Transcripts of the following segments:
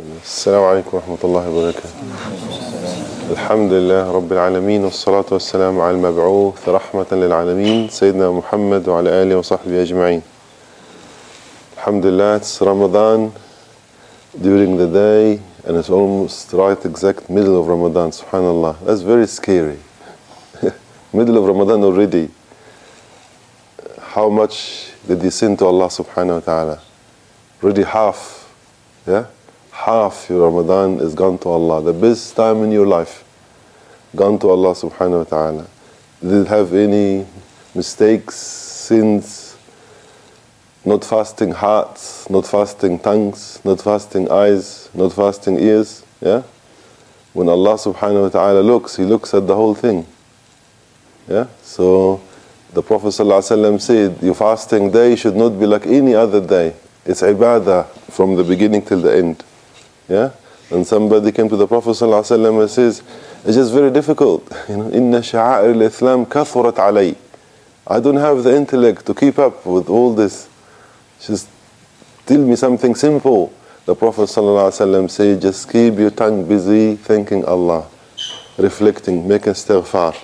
السلام عليكم ورحمة الله وبركاته الحمد لله رب العالمين والصلاة والسلام على المبعوث رحمة للعالمين سيدنا محمد وعلى آله وصحبه أجمعين الحمد لله it's Ramadan during the day and it's almost right exact middle of Ramadan subhanallah that's very scary middle of Ramadan already how much did you sin to Allah wa ta'ala already half yeah half your Ramadan is gone to Allah the best time in your life gone to Allah subhanahu wa ta'ala. Did have any mistakes sins? Not fasting hearts not fasting tongues not fasting eyes not fasting ears yeah? When Allah subhanahu wa ta'ala looks he looks at the whole thing yeah? So the Prophet ﷺ said your fasting day should not be like any other day. It's ibadah from the beginning till the end yeah? And somebody came to the Prophet ﷺ and says it's just very difficult. You know al-islam kathurat I don't have the intellect to keep up with all this. Just tell me something simple. The Prophet ﷺ said just keep your tongue busy thanking Allah reflecting making istighfar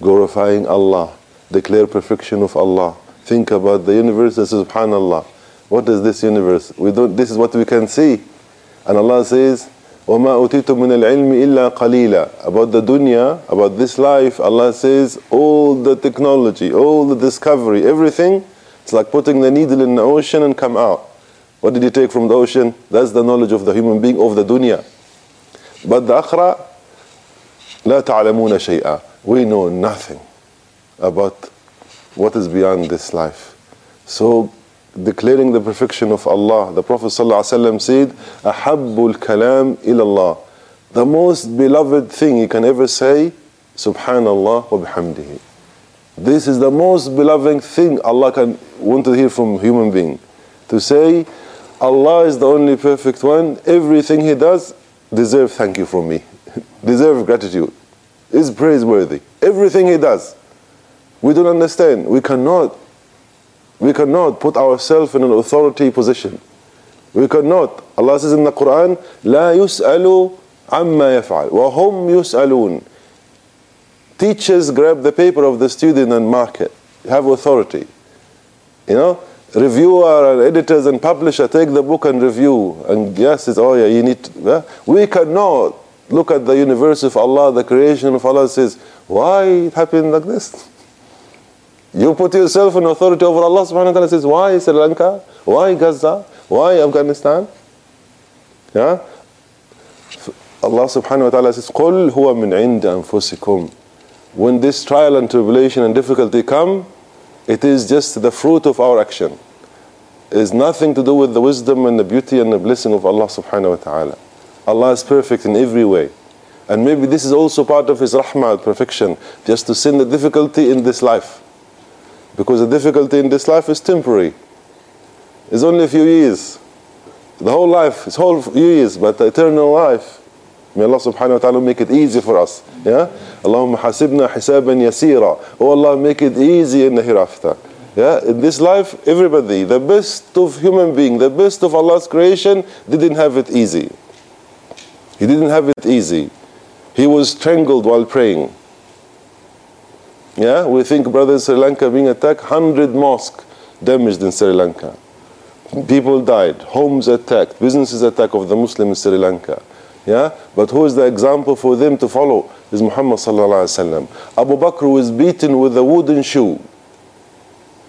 glorifying Allah declare perfection of Allah. Think about the universe and subhanallah. What is this universe? We don't this is what we can see and Allah says وَمَا أُتِيتُم مِّنَ الْعِلْمِ إِلَّا قَلِيلًا About the dunya, about this life, Allah says all the technology, all the discovery, everything, it's like putting the needle in the ocean and come out. What did you take from the ocean? That's the knowledge of the human being of the dunya. But the akhra, لا تعلمون شيئا. We know nothing about what is beyond this life. So declaring the perfection of Allah. The Prophet ﷺ said, "Ahabul kalam ilallah." The most beloved thing you can ever say, Subhanallah wa bihamdihi. This is the most beloved thing Allah can want to hear from human being. To say, Allah is the only perfect one. Everything He does deserve thank you from me, deserve gratitude, is praiseworthy. Everything He does. We don't understand. We cannot we cannot put ourselves in an authority position. We cannot. Allah says in the Quran, لا يسأل عما يفعل وهم يسألون. Teachers grab the paper of the student and mark it. Have authority. You know, reviewer and editors and publisher take the book and review. And yes, it's oh yeah, you need. To, yeah? We cannot look at the universe of Allah, the creation of Allah. Says why it happened like this. You put yourself in authority over Allah subhanahu wa ta'ala says, why Sri Lanka? Why Gaza? Why Afghanistan? Yeah? Allah subhanahu wa ta'ala says, قُلْ هُوَ مِنْ عِنْدِ أَنفُسِكُمْ When this trial and tribulation and difficulty come, it is just the fruit of our action. It is nothing to do with the wisdom and the beauty and the blessing of Allah subhanahu wa ta'ala. Allah is perfect in every way. And maybe this is also part of His rahmah, perfection, just to send the difficulty in this life. Because the difficulty in this life is temporary. It's only a few years. The whole life is whole few years, but the eternal life. May Allah subhanahu wa ta'ala make it easy for us. Yeah? Allahumma hasibna hisaban yasira. Oh Allah, make it easy in the hereafter. Yeah? In this life, everybody, the best of human being, the best of Allah's creation, didn't have it easy. He didn't have it easy. He was strangled while praying. Yeah, we think, brother, Sri Lanka being attacked, 100 mosques damaged in Sri Lanka. People died, homes attacked, businesses attacked of the Muslims in Sri Lanka. Yeah, but who is the example for them to follow? Is Muhammad sallallahu wasallam. Abu Bakr was beaten with a wooden shoe.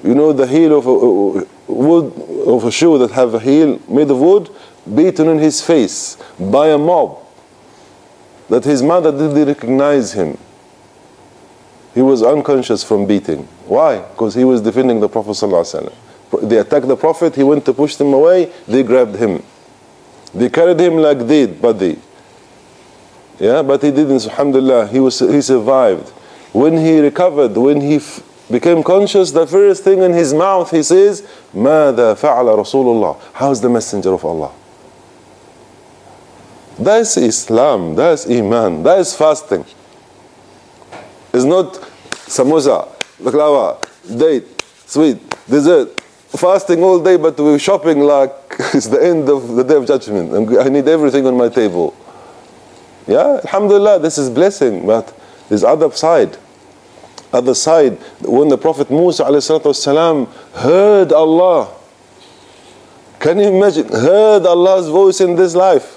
You know the heel of a wood of a shoe that have a heel made of wood, beaten in his face by a mob. That his mother didn't recognize him. He was unconscious from beating. Why? Because he was defending the Prophet ﷺ. They attacked the Prophet, he went to push them away, they grabbed him. They carried him like dead body. Yeah, but he didn't, alhamdulillah, he, was, he survived. When he recovered, when he f- became conscious, the first thing in his mouth he says, ماذا فعل رسول الله? How's the messenger of Allah? That's Islam, that's Iman, that's fasting. It's not samosa, baklava, date, sweet, dessert, fasting all day, but we're shopping like it's the end of the day of judgment. I'm- I need everything on my table. Yeah, Alhamdulillah, this is blessing, but there's other side. Other side, when the Prophet Musa والسلام, heard Allah, can you imagine? Heard Allah's voice in this life.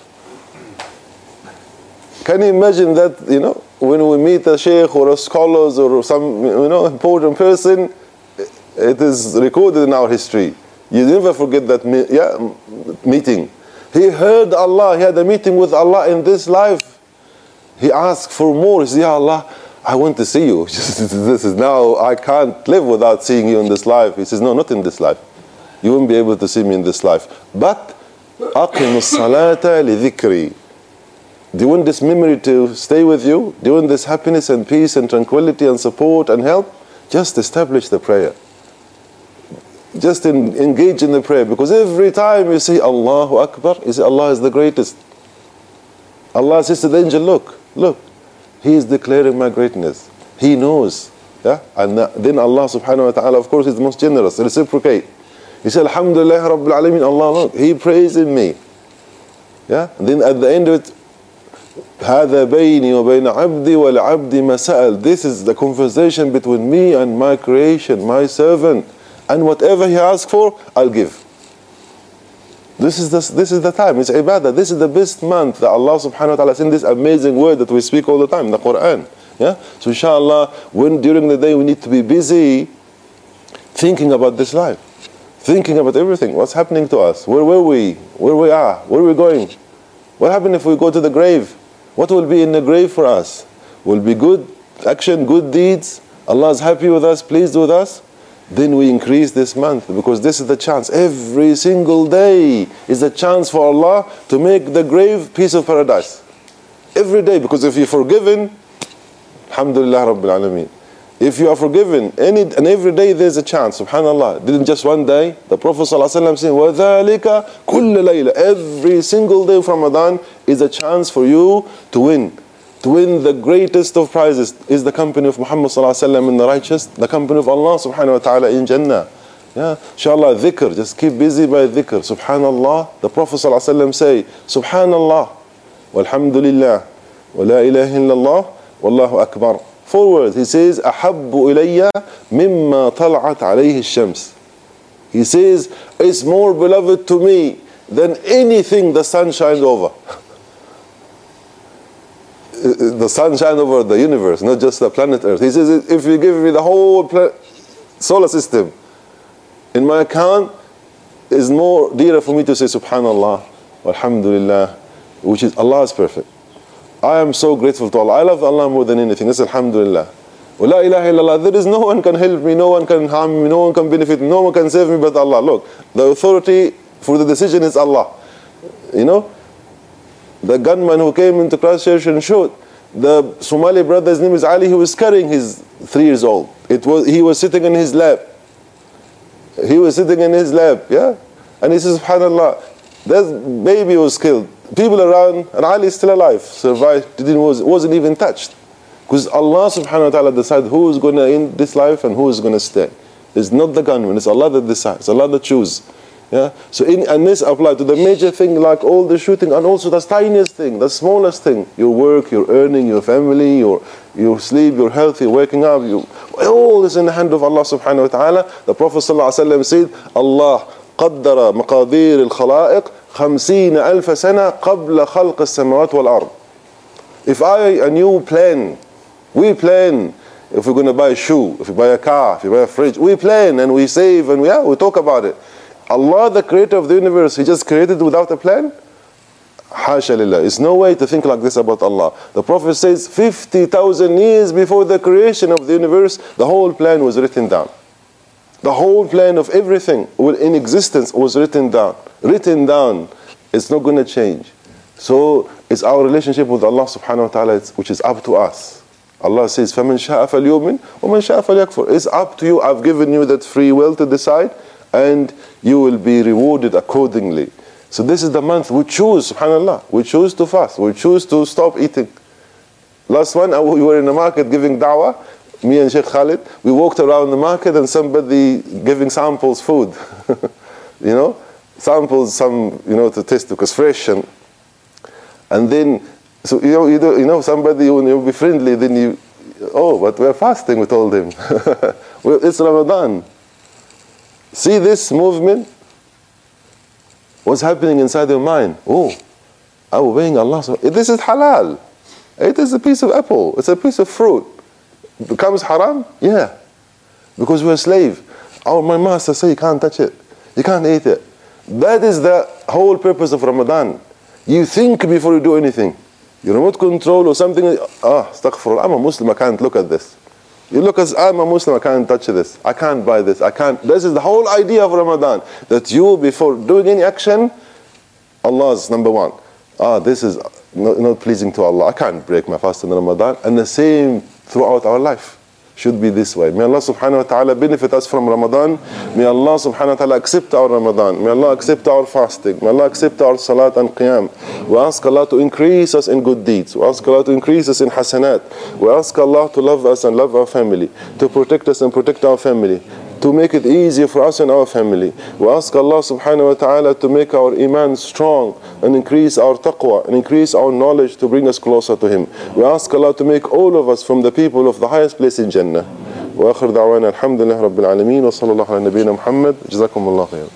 Can you imagine that, you know, when we meet a sheikh or a scholars or some, you know, important person, it is recorded in our history. You never forget that me- yeah, m- meeting. He heard Allah, he had a meeting with Allah in this life. He asked for more. He said, Ya Allah, I want to see you. this is now, I can't live without seeing you in this life. He says, No, not in this life. You won't be able to see me in this life. But, أقم الصلاة لذكري. do you want this memory to stay with you? Do you want this happiness and peace and tranquility and support and help? Just establish the prayer. Just in, engage in the prayer because every time you say Allahu Akbar, you say Allah is the greatest. Allah says to the angel, Look, look, He is declaring my greatness. He knows. Yeah? And uh, then Allah subhanahu wa ta'ala, of course, is the most generous, reciprocate. He said, Alhamdulillah Rabbil Alameen, Allah, look, He praising me. Yeah? And then at the end of it, هذا بيني وبين عبدي والعبد ما سأل This is the conversation between me and my creation, my servant. And whatever he asks for, I'll give. This is, the, this is the time, it's ibadah. This is the best month that Allah subhanahu wa ta'ala sent this amazing word that we speak all the time, the Quran. Yeah? So inshallah, when during the day we need to be busy thinking about this life, thinking about everything, what's happening to us, where were we, where we are, where are we going, what happened if we go to the grave? What will be in the grave for us? Will be good action, good deeds. Allah is happy with us, pleased with us. Then we increase this month because this is the chance. Every single day is a chance for Allah to make the grave piece of paradise. Every day, because if you're forgiven, Alhamdulillah Rabbil Alameen. If you are forgiven, any and every day there's a chance, subhanAllah. Didn't just one day. The Prophet ﷺ said, وَذَلِكَ كُلَّ لَيْلَةٍ Every single day of Ramadan is a chance for you to win. To win the greatest of prizes is the company of Muhammad ﷺ in the righteous, the company of Allah subhanahu wa ta'ala in Jannah. Yeah, inshallah, dhikr, just keep busy by dhikr. Subhanallah, the Prophet ﷺ say, Subhanallah, walhamdulillah, wa la ilaha illallah, wallahu akbar. Four words. He says, أحب إلي مما طلعت عليه الشمس. He says, it's more beloved to me than anything the sun shines over. the sun shines over the universe, not just the planet Earth. He says, if you give me the whole pla- solar system in my account, is more dearer for me to say Subhanallah, Alhamdulillah, which is Allah is perfect. I am so grateful to Allah. I love Allah more than anything. That's Alhamdulillah. La ilaha illallah. There is no one can help me, no one can harm me, no one can benefit me, no one can save me but Allah. Look, the authority for the decision is Allah. You know, the gunman who came into Christchurch and shot, the Somali brother's name is Ali, he was carrying his three years old. It was, he was sitting in his lap. He was sitting in his lap, yeah? And he says, SubhanAllah, that baby was killed. People around, and Ali is still alive, survived, didn't was wasn't even touched, because Allah Subhanahu wa Taala decided who is going to end this life and who is going to stay. It's not the gunman. It's Allah that decides. Allah that chooses. Yeah. So in and this applies to the major thing like all the shooting and also the tiniest thing, the smallest thing. Your work, your earning, your family, your your sleep, your health, your waking up, you all is in the hand of Allah subhanahu wa ta'ala. The Prophet said, Allah قدر مقادير الخلائق خمسين ألف سنة قبل خلق السماوات والأرض. If I and you plan, we plan if we're going to buy a shoe, if we buy a car, if we buy a fridge, we plan and we save and we, yeah, we talk about it. Allah, the creator of the universe, He just created without a plan? Hasha lillah. It's no way to think like this about Allah. The Prophet says 50,000 years before the creation of the universe, the whole plan was written down. The whole plan of everything in existence was written down. Written down. It's not going to change. So it's our relationship with Allah subhanahu wa ta'ala which is up to us. Allah says, فَمَنْ شَاءَ فَلْيُؤْمِنْ وَمَنْ شَاءَ فَلْيَكْفُرْ It's up to you. I've given you that free will to decide and you will be rewarded accordingly. So this is the month we choose, subhanAllah. We choose to fast. We choose to stop eating. Last one, we were in the market giving da'wah. me and Sheikh Khalid, we walked around the market and somebody giving samples food. you know? samples some, you know, to test because fresh and, and then, so you know, you know, you know somebody when you be friendly, then you, oh, but we're fasting, we told him. well, it's Ramadan. See this movement? What's happening inside your mind? Oh, I'm obeying Allah. This is halal. It is a piece of apple. It's a piece of fruit. Becomes haram? Yeah. Because we're a slave. Our my master say you can't touch it. You can't eat it. That is the whole purpose of Ramadan. You think before you do anything. You remote control or something. Ah, astaghfirullah. I'm a Muslim. I can't look at this. You look as I'm a Muslim. I can't touch this. I can't buy this. I can't. This is the whole idea of Ramadan. That you before doing any action, Allah's number one. Ah, this is not, not pleasing to Allah. I can't break my fast in Ramadan. And the same throughout our life should be this way. May Allah subhanahu wa ta'ala benefit us from Ramadan. May Allah subhanahu wa ta'ala accept our Ramadan. May Allah accept our fasting. May Allah accept our salat and qiyam. We ask Allah to increase us in good deeds. We ask Allah to increase us in hasanat. We ask Allah to love us and love our family. To protect us and protect our family to make it easier for us and our family. We ask Allah subhanahu wa ta'ala to make our iman strong and increase our taqwa and increase our knowledge to bring us closer to Him. We ask Allah to make all of us from the people of the highest place in Jannah. وآخر دعوانا الحمد لله رب العالمين وصلى الله على نبينا محمد جزاكم الله خيرا